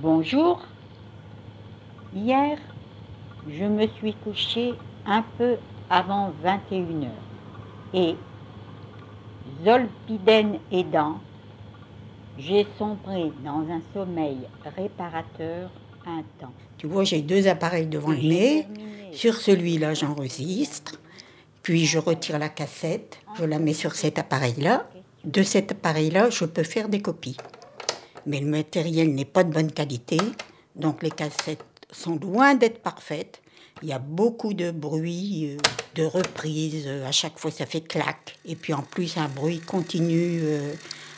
Bonjour. Hier, je me suis couché un peu avant 21h et, zolpidène aidant, j'ai sombré dans un sommeil réparateur intense. Tu vois, j'ai deux appareils devant le nez. Sur celui-là, j'enregistre. Puis je retire la cassette, je la mets sur cet appareil-là. De cet appareil-là, je peux faire des copies. Mais le matériel n'est pas de bonne qualité, donc les cassettes sont loin d'être parfaites. Il y a beaucoup de bruit, euh, de reprises. À chaque fois, ça fait clac. Et puis en plus, un bruit continu euh,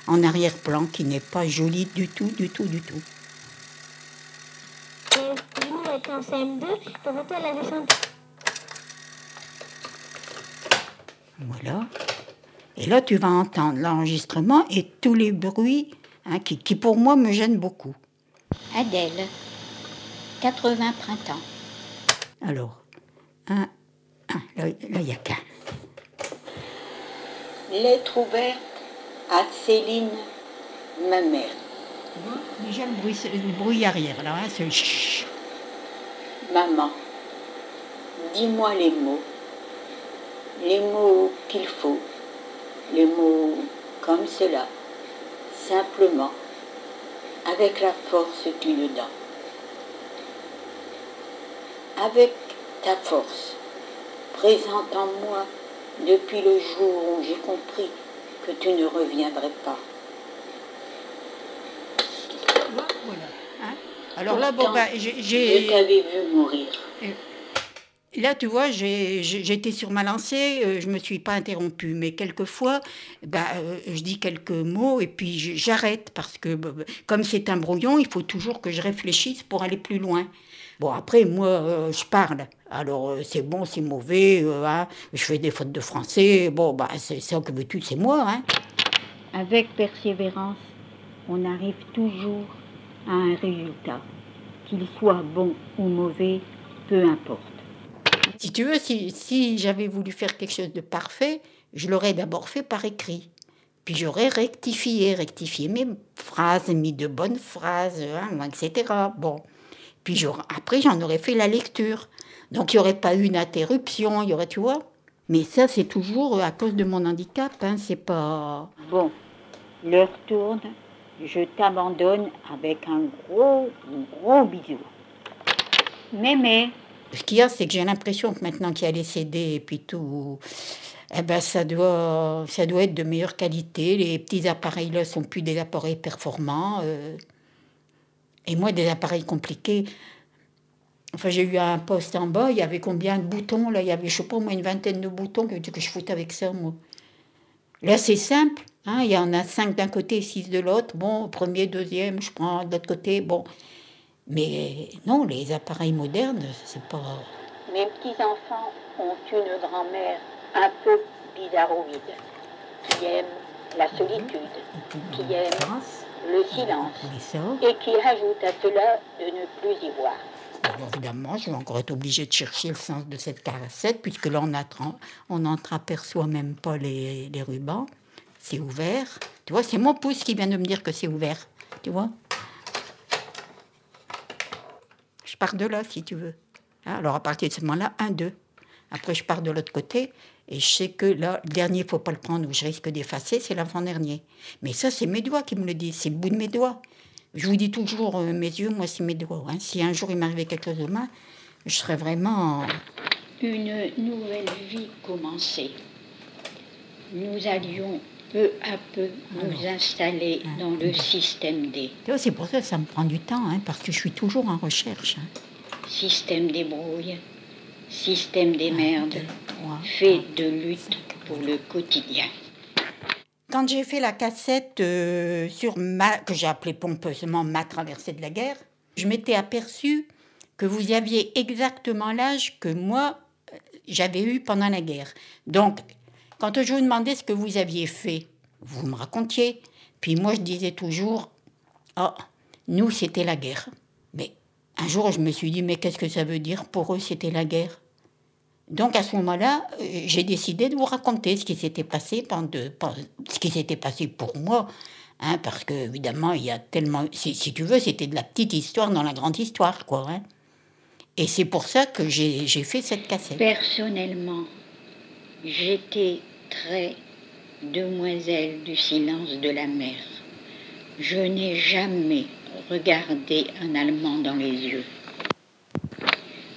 en arrière-plan qui n'est pas joli du tout, du tout, du tout. Voilà. Et là, tu vas entendre l'enregistrement et tous les bruits hein, qui, qui, pour moi, me gênent beaucoup. Adèle, 80 printemps. Alors, un, un là, il n'y a qu'un. Lettre ouverte à Céline, ma mère. Déjà le bruit, le bruit arrière, là, hein, c'est. Maman, dis-moi les mots, les mots qu'il faut, les mots comme cela, simplement, avec la force d'une dent. Avec ta force, présente en moi depuis le jour où j'ai compris que tu ne reviendrais pas. Voilà. Hein Alors là, bon, bah, j'ai- Je t'avais vu mourir. Là, tu vois, j'étais sur ma lancée, euh, je me suis pas interrompue, mais quelquefois, bah, euh, je dis quelques mots et puis j'arrête parce que bah, bah, comme c'est un brouillon, il faut toujours que je réfléchisse pour aller plus loin. Bon, après, moi, euh, je parle. Alors, c'est bon, c'est mauvais, hein, je fais des fautes de français, bon, bah, c'est ça que veux-tu, c'est moi, hein. Avec persévérance, on arrive toujours à un résultat. Qu'il soit bon ou mauvais, peu importe. Si tu veux, si, si j'avais voulu faire quelque chose de parfait, je l'aurais d'abord fait par écrit. Puis j'aurais rectifié, rectifié mes phrases, mis de bonnes phrases, hein, etc. Bon. Puis après, j'en aurais fait la lecture. Donc il n'y aurait pas eu une interruption, il y aurait, tu vois. Mais ça, c'est toujours à cause de mon handicap, hein, c'est pas... Bon, l'heure tourne, je t'abandonne avec un gros, gros bisou. Mémé, Ce qu'il y a, c'est que j'ai l'impression que maintenant qu'il y a les CD et puis tout, eh ben ça doit, ça doit être de meilleure qualité. Les petits appareils là sont plus des appareils performants. euh. et moi, des appareils compliqués. Enfin, j'ai eu un poste en bas, il y avait combien de boutons là? Il y avait, je sais pas, moi, une vingtaine de boutons que, que je foutais avec ça, moi? Là, c'est simple. Hein, il y en a cinq d'un côté, six de l'autre. Bon, premier, deuxième, je prends de l'autre côté. Bon. Mais non, les appareils modernes, c'est pas. mes petits-enfants ont une grand-mère un peu bizarroïde, qui aime la solitude, qui aime le silence, et qui rajoute à cela de ne plus y voir. Alors, évidemment, je vais encore être obligée de chercher le sens de cette cassette, puisque là, on n'entreaperçoit même pas les, les rubans. C'est ouvert. Tu vois, c'est mon pouce qui vient de me dire que c'est ouvert. Tu vois? Je pars de là, si tu veux. Hein, Alors, à partir de ce moment-là, un, deux. Après, je pars de l'autre côté. Et je sais que là, le dernier, il faut pas le prendre, ou je risque d'effacer, c'est l'avant-dernier. Mais ça, c'est mes doigts qui me le disent, c'est le bout de mes doigts. Je vous dis toujours, euh, mes yeux, moi, c'est mes doigts. hein. Si un jour il m'arrivait quelque chose aux mains, je serais vraiment. Une nouvelle vie commençait. Nous allions peu à peu nous installer dans le système D. C'est pour ça que ça me prend du temps, hein, parce que je suis toujours en recherche. hein. Système des brouilles, système des merdes, Ouais. fait de lutte pour le quotidien. Quand j'ai fait la cassette euh, sur ma, que j'ai appelée pompeusement Ma traversée de la guerre, je m'étais aperçue que vous aviez exactement l'âge que moi euh, j'avais eu pendant la guerre. Donc, quand je vous demandais ce que vous aviez fait, vous me racontiez. Puis moi, je disais toujours, ah, nous, c'était la guerre. Mais un jour, je me suis dit, mais qu'est-ce que ça veut dire? Pour eux, c'était la guerre. Donc à ce moment-là, euh, j'ai décidé de vous raconter ce qui s'était passé pendant, pendant- ce qui s'était passé pour moi Hein, parce que, évidemment, il y a tellement. Si, tu veux, c'était de la petite histoire dans la grande histoire, quoi. Hein. Et c'est pour ça que j'ai fait cette cassette. Personnellement, j'étais très demoiselle du silence de la mer. Je n'ai jamais regardé un Allemand dans les yeux.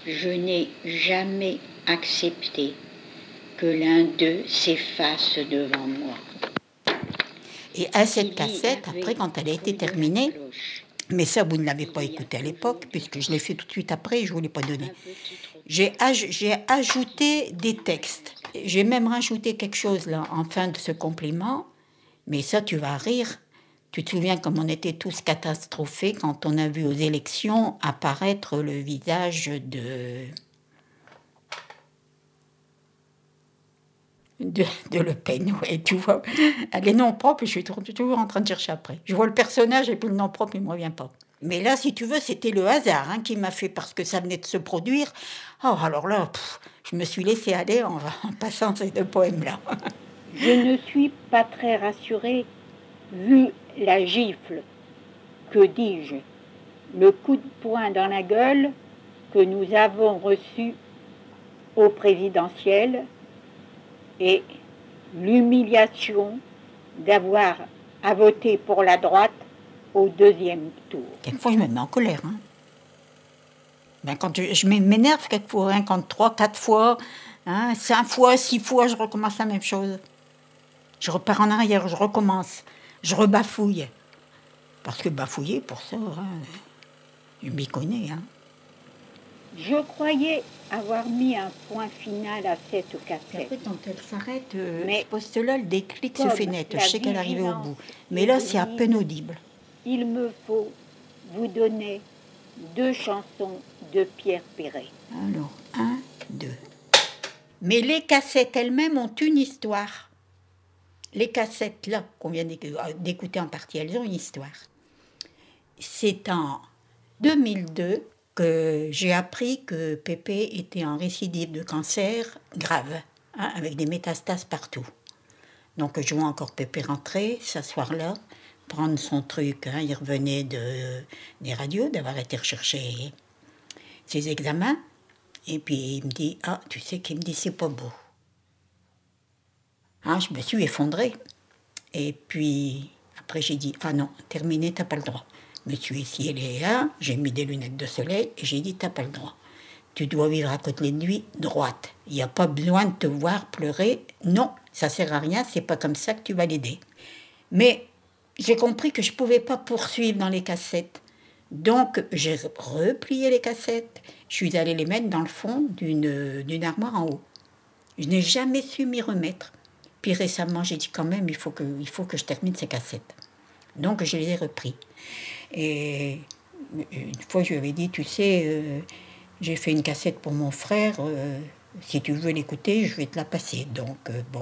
Je n'ai jamais accepté que l'un d'eux s'efface devant moi. Et à cette cassette, après, quand elle a été terminée, mais ça, vous ne l'avez pas écouté à l'époque, puisque je l'ai fait tout de suite après, je ne vous l'ai pas donné. J'ai ajouté des textes. J'ai même rajouté quelque chose là en fin de ce compliment, mais ça, tu vas rire. Tu te souviens comme on était tous catastrophés quand on a vu aux élections apparaître le visage de de, Le Pen. Ouais, tu vois, les noms propres, je suis toujours en train de chercher après. Je vois le personnage et puis le nom propre, il ne me revient pas. Mais là, si tu veux, c'était le hasard hein, qui m'a fait, parce que ça venait de se produire. Oh, alors là, je me suis laissé aller en, en passant ces deux poèmes-là. je ne suis pas très rassurée, vu la gifle, que dis-je, le coup de poing dans la gueule que nous avons reçu au présidentiel et l'humiliation d'avoir à voter pour la droite au deuxième tour. Quelquefois, je me mets en colère. Hein. Ben, quand je, m'énerve quelquefois, hein, quand trois, quatre fois, hein, cinq fois, six fois, je recommence la même chose. Je repars en arrière, je recommence, je rebafouille. Parce que bafouiller, pour ça, hein, je m'y connais. Je croyais avoir mis un point final à cette cassette. Après, quand elle s'arrête, euh, ce poste-là, le déclic se fait net. Je sais qu'elle est arrivée au bout. Mais là, c'est à peine audible. Il me faut vous donner deux chansons de Pierre Perret. Alors, un, deux. Mais les cassettes elles-mêmes ont une histoire. Les cassettes là qu'on vient d'écouter en partie, elles ont une histoire. C'est en 2002 que j'ai appris que Pépé était en récidive de cancer grave, hein, avec des métastases partout. Donc je vois encore Pépé rentrer, s'asseoir là, prendre son truc. Hein, il revenait de, des radios, d'avoir été rechercher ses examens. Et puis il me dit Ah, tu sais qu'il me dit c'est pas beau. Ah, je me suis effondrée. Et puis après j'ai dit Ah non, terminé, t'as pas le droit me suis essayé les j'ai mis des lunettes de soleil et j'ai dit T'as pas le droit. Tu dois vivre à côté de lui droite. Il n'y a pas besoin de te voir pleurer. Non, ça sert à rien, c'est pas comme ça que tu vas l'aider. Mais j'ai compris que je ne pouvais pas poursuivre dans les cassettes. Donc j'ai replié les cassettes. Je suis allée les mettre dans le fond d'une armoire en haut. Je n'ai jamais su m'y remettre. Puis récemment, j'ai dit quand même, il faut que, il faut que je termine ces cassettes. Donc je les ai repris. Et une fois, je lui avais dit, tu sais, euh, j'ai fait une cassette pour mon frère, euh, si tu veux l'écouter, je vais te la passer. Donc, euh, bon,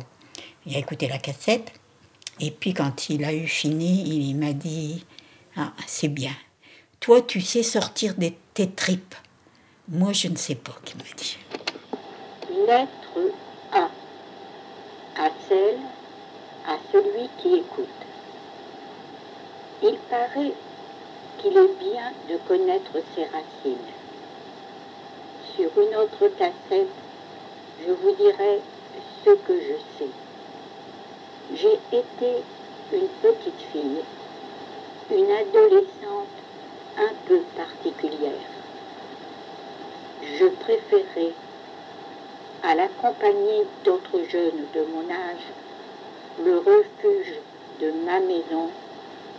il a écouté la cassette. Et puis, quand il a eu fini, il m'a dit, ah, c'est bien. Toi, tu sais sortir de tes tripes. Moi, je ne sais pas, qu'il m'a dit. Lettre A. À celle, à celui qui écoute. Il paraît qu'il est bien de connaître ses racines. Sur une autre cassette, je vous dirai ce que je sais. J'ai été une petite fille, une adolescente un peu particulière. Je préférais, à la compagnie d'autres jeunes de mon âge, le refuge de ma maison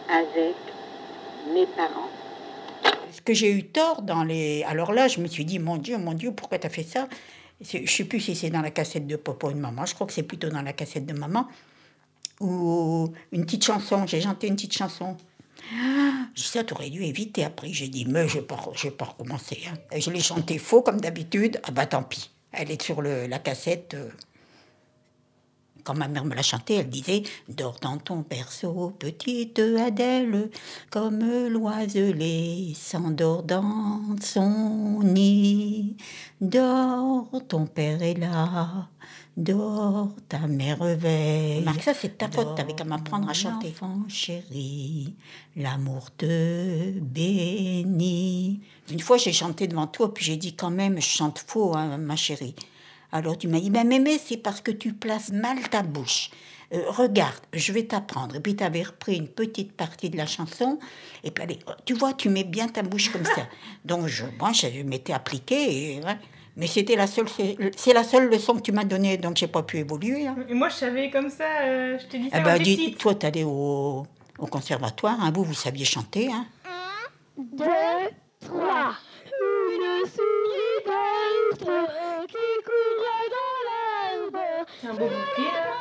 avec mes parents. Ce que j'ai eu tort dans les. Alors là, je me suis dit, mon Dieu, mon Dieu, pourquoi tu as fait ça? Je ne sais plus si c'est dans la cassette de papa ou de maman, je crois que c'est plutôt dans la cassette de maman. Ou une petite chanson, j'ai chanté une petite chanson. Ah, ça, aurais dû éviter. Après, j'ai dit, mais je vais, pas recommencer. Hein. je l'ai chanté faux, comme d'habitude. Ah bah tant pis. Elle est sur la cassette. Euh, quand ma mère me l'a chanté, elle disait Dors dans ton berceau, petite Adèle, comme l'oiselé s'endort dans son nid. Dors, ton père est là, Dors ta merveille. Marc, ça c'est ta faute, t'avais qu'à m'apprendre à chanter. Enfant chéri, l'amour te bénit. Une fois j'ai chanté devant toi, puis j'ai dit quand même, je chante faux, hein, ma chérie. Alors tu m'as dit, ben mémé, c'est parce que tu places mal ta bouche. Euh, regarde, je vais t'apprendre. Et puis tu avais repris une petite partie de la chanson. Et puis allez, tu vois, tu mets bien ta bouche comme ça. Donc je, moi, je m'étais appliqué. Mais c'était la seule, c'est la seule leçon que tu m'as donnée, donc j'ai pas pu évoluer. Hein. Et moi, je savais comme ça, euh, je t'ai dit ça. Eh ben, dis, toi, t'allais au, au conservatoire, hein, vous, vous saviez chanter. Hein. Un, deux, trois. Une souris qui court dans. C'est un beau bouquet, là.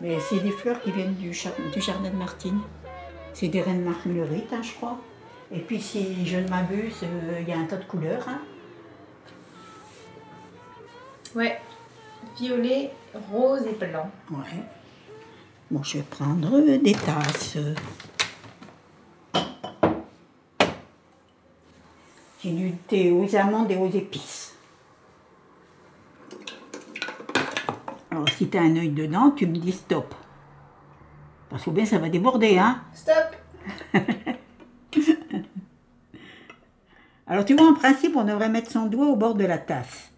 Mais c'est des fleurs qui viennent du, du jardin de Martine. C'est des reines marguerites, hein, je crois. Et puis, si je ne m'abuse, euh, il y a un tas de couleurs. Hein. Ouais, violet, rose et blanc. Ouais. Bon, je vais prendre des tasses. J'ai du thé aux amandes et aux épices. Alors, si tu as un œil dedans, tu me dis stop. Parce que bien, ça va déborder, hein Stop Alors, tu vois, en principe, on devrait mettre son doigt au bord de la tasse.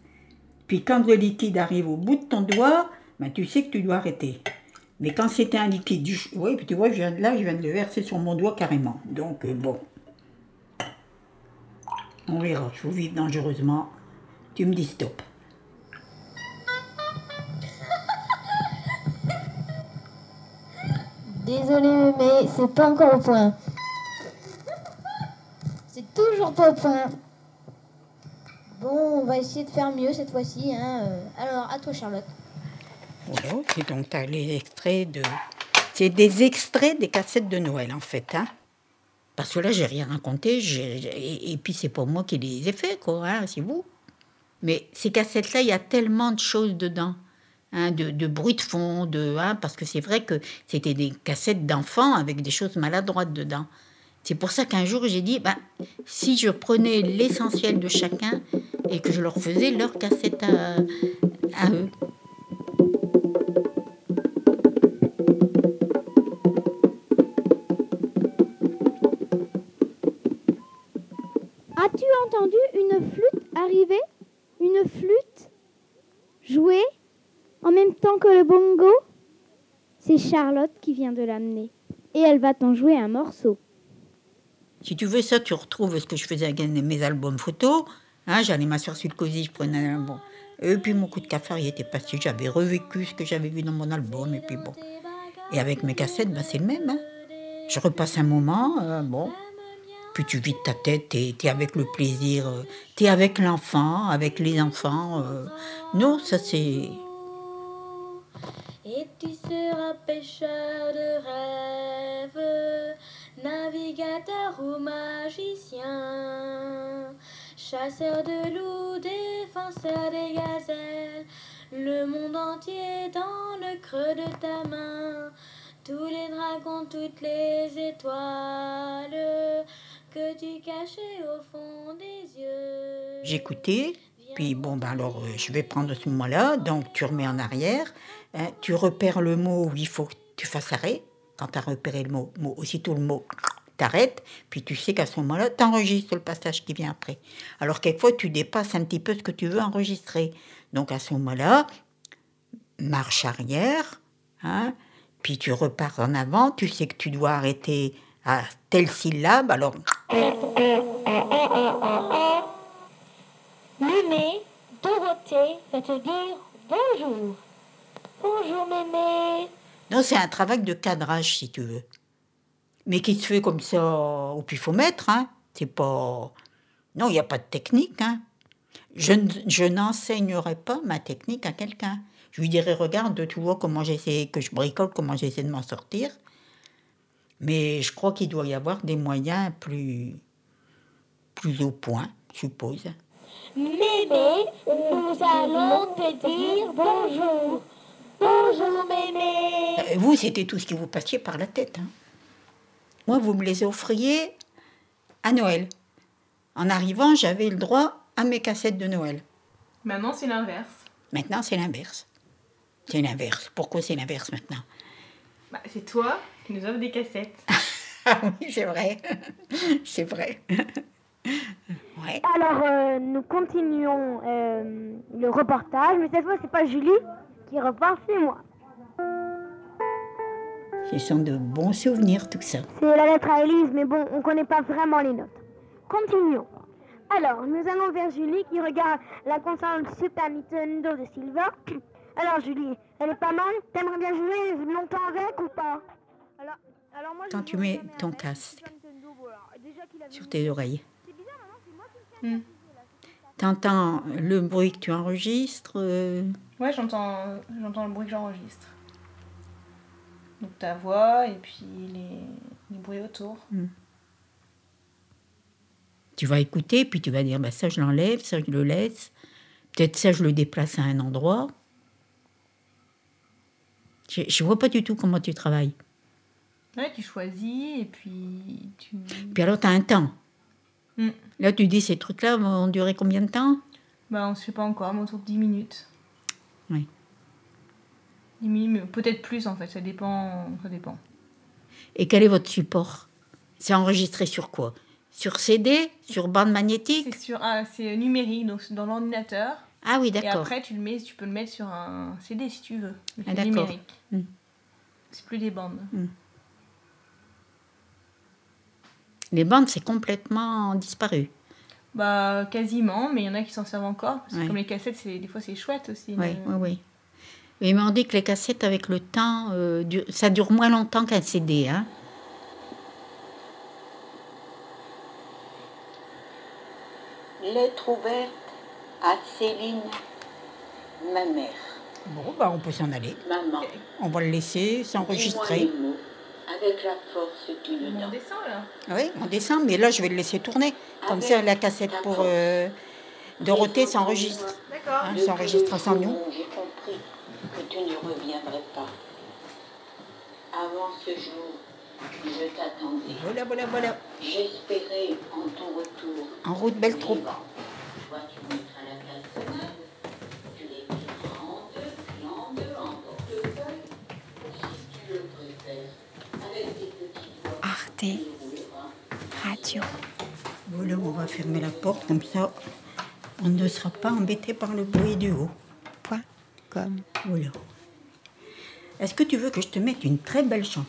Quand le liquide arrive au bout de ton doigt, ben, tu sais que tu dois arrêter. Mais quand c'était un liquide, oui, puis tu vois, je viens là, je viens de le verser sur mon doigt carrément. Donc, euh, bon. On verra, il faut vivre dangereusement. Tu me dis stop. Désolé, mais c'est pas encore au point. C'est toujours pas au point. Bon, on va essayer de faire mieux cette fois-ci. Hein. Euh, alors, à toi, Charlotte. Voilà, c'est donc les extraits de. C'est des extraits des cassettes de Noël, en fait. Hein. Parce que là, j'ai rien raconté. Et, puis, c'est pas moi qui les ai fait, quoi. Hein, c'est vous. Mais ces cassettes-là, il y a tellement de choses dedans. De, de, bruit de fond, parce que c'est vrai que c'était des cassettes d'enfants avec des choses maladroites dedans. C'est pour ça qu'un jour j'ai dit, ben, si je prenais l'essentiel de chacun et que je leur faisais leur cassette à, à eux. As-tu entendu une flûte arriver? Une flûte jouer en même temps que le bongo, c'est Charlotte qui vient de l'amener. Et elle va t'en jouer un morceau. Si tu veux ça, tu retrouves ce que je faisais avec mes albums photos. Hein, J'allais m'asseoir sur le cosy, je prenais un album. Et puis mon coup de cafard, il était passé. J'avais revécu ce que j'avais vu dans mon album. Et puis bon. Et avec mes cassettes, ben, c'est le même. Hein. Je repasse un moment, euh, bon. Puis tu vides ta tête, t'es es avec le plaisir, euh, t'es avec l'enfant, avec les enfants. Euh. Non, ça c'est et tu seras pêcheur de rêves, navigateur ou magicien, chasseur de loups, défenseur des gazelles, le monde entier dans le creux de ta main, tous les dragons, toutes les étoiles que tu cachais au fond des yeux. J'écoutais, puis bon, ben alors euh, je vais prendre ce moment-là, donc tu remets en arrière, hein, tu repères le mot où il faut que tu fasses arrêt. Quand tu as repéré le mot, mot aussitôt le mot, t'arrêtes, puis tu sais qu'à ce moment-là, tu enregistres le passage qui vient après. Alors quelquefois, tu dépasses un petit peu ce que tu veux enregistrer. Donc à ce moment-là, marche arrière, hein, puis tu repars en avant, tu sais que tu dois arrêter à telle syllabe, alors... Mémé, Dorothée va te dire bonjour. Bonjour Mémé. Non, c'est un travail de cadrage, si tu veux. Mais qui se fait comme ça au pifomètre, hein. C'est pas. Non, il n'y a pas de technique, hein. Je, je n'enseignerai pas ma technique à quelqu'un. Je lui dirai, regarde, tu vois comment j'essaie, que je bricole, comment j'essaie de m'en sortir. Mais je crois qu'il doit y avoir des moyens plus, plus au point, je suppose. Mémé, nous allons te dire bonjour. Bonjour Mémé. Euh, vous, c'était tout ce qui vous passiez par la tête. Hein. Moi, vous me les offriez à Noël. En arrivant, j'avais le droit à mes cassettes de Noël. Maintenant, c'est l'inverse. Maintenant, c'est l'inverse. C'est l'inverse. Pourquoi c'est l'inverse maintenant? Bah, c'est toi qui nous offre des cassettes. Ah oui, c'est vrai. c'est vrai. ouais. Alors, euh, nous continuons euh, le reportage, mais cette fois, c'est pas Julie qui repart, c'est moi. Ce sont de bons souvenirs, tout ça. C'est la lettre à Élise, mais bon, on connaît pas vraiment les notes. Continuons. Alors, nous allons vers Julie qui regarde la console Super Nintendo de Silver. Alors, Julie, elle est pas mal? T'aimerais bien jouer longtemps avec ou pas? Alors, alors moi, je Quand tu mets ton casque sur tes oreilles, C'est bizarre, maman, c'est moi qui me tiens. Hmm. t'entends le bruit que tu enregistres euh, Ouais, j'entends, j'entends le bruit que j'enregistre. Donc ta voix et puis les, les bruits autour. Tu vas écouter, puis tu vas dire bah, ça, je l'enlève, ça, je le laisse. Peut-être ça, je le déplace à un endroit. Je ne vois pas du tout comment tu travailles. Ouais, tu choisis et puis tu. Puis alors, tu as un temps. Mm. Là, tu dis ces trucs-là vont durer combien de temps? Bah, on ne sait pas encore, mais autour de 10 minutes. Oui. 10 minutes, mais peut-être plus en fait, ça dépend. Ça dépend. Et quel est votre support? C'est enregistré sur quoi? Sur CD Sur bande magnétique? C'est sur c'est numérique, donc c'est dans l'ordinateur. Ah oui, Et d'accord. après, tu, le mets, tu peux le mettre sur un CD si tu veux. Ah, c'est d'accord. numérique. Mm. C'est plus des bandes. Les bandes, c'est complètement disparu. Bah, quasiment, mais il y en a qui s'en servent encore. Parce que Ouais. comme les cassettes, c'est, des fois, c'est chouette aussi. Oui, mais- oui, oui. Mais on dit que les cassettes, avec le temps, euh, du- ça dure moins longtemps qu'un CD. Hein Lettre ouverte à Céline, ma mère. bon, bah, on peut s'en aller. Maman, On va le laisser s'enregistrer. Avec la force d'une On descend là. Oui, on descend, mais là, je vais le laisser tourner. Comme Avec ça, la cassette pour euh, Dorothée s'enregistre. D'accord. Hein, s'enregistre sans nous. J'ai compris que tu ne reviendrais pas. Avant ce jour, je t'attendais. Voilà, voilà, voilà. J'espérais en ton retour. En route, belle troupe. tu la calçonnade. Tu les plieras en deux, puis en deux, en portefeuille. Si tu le préfères, avec tes petits doigts. Arte. Radio. Voilà, on va fermer la porte, comme ça, on ne sera pas embêté par le bruit du haut. Point com. Voilà. Est-ce que tu veux que je te mette une très belle chanson?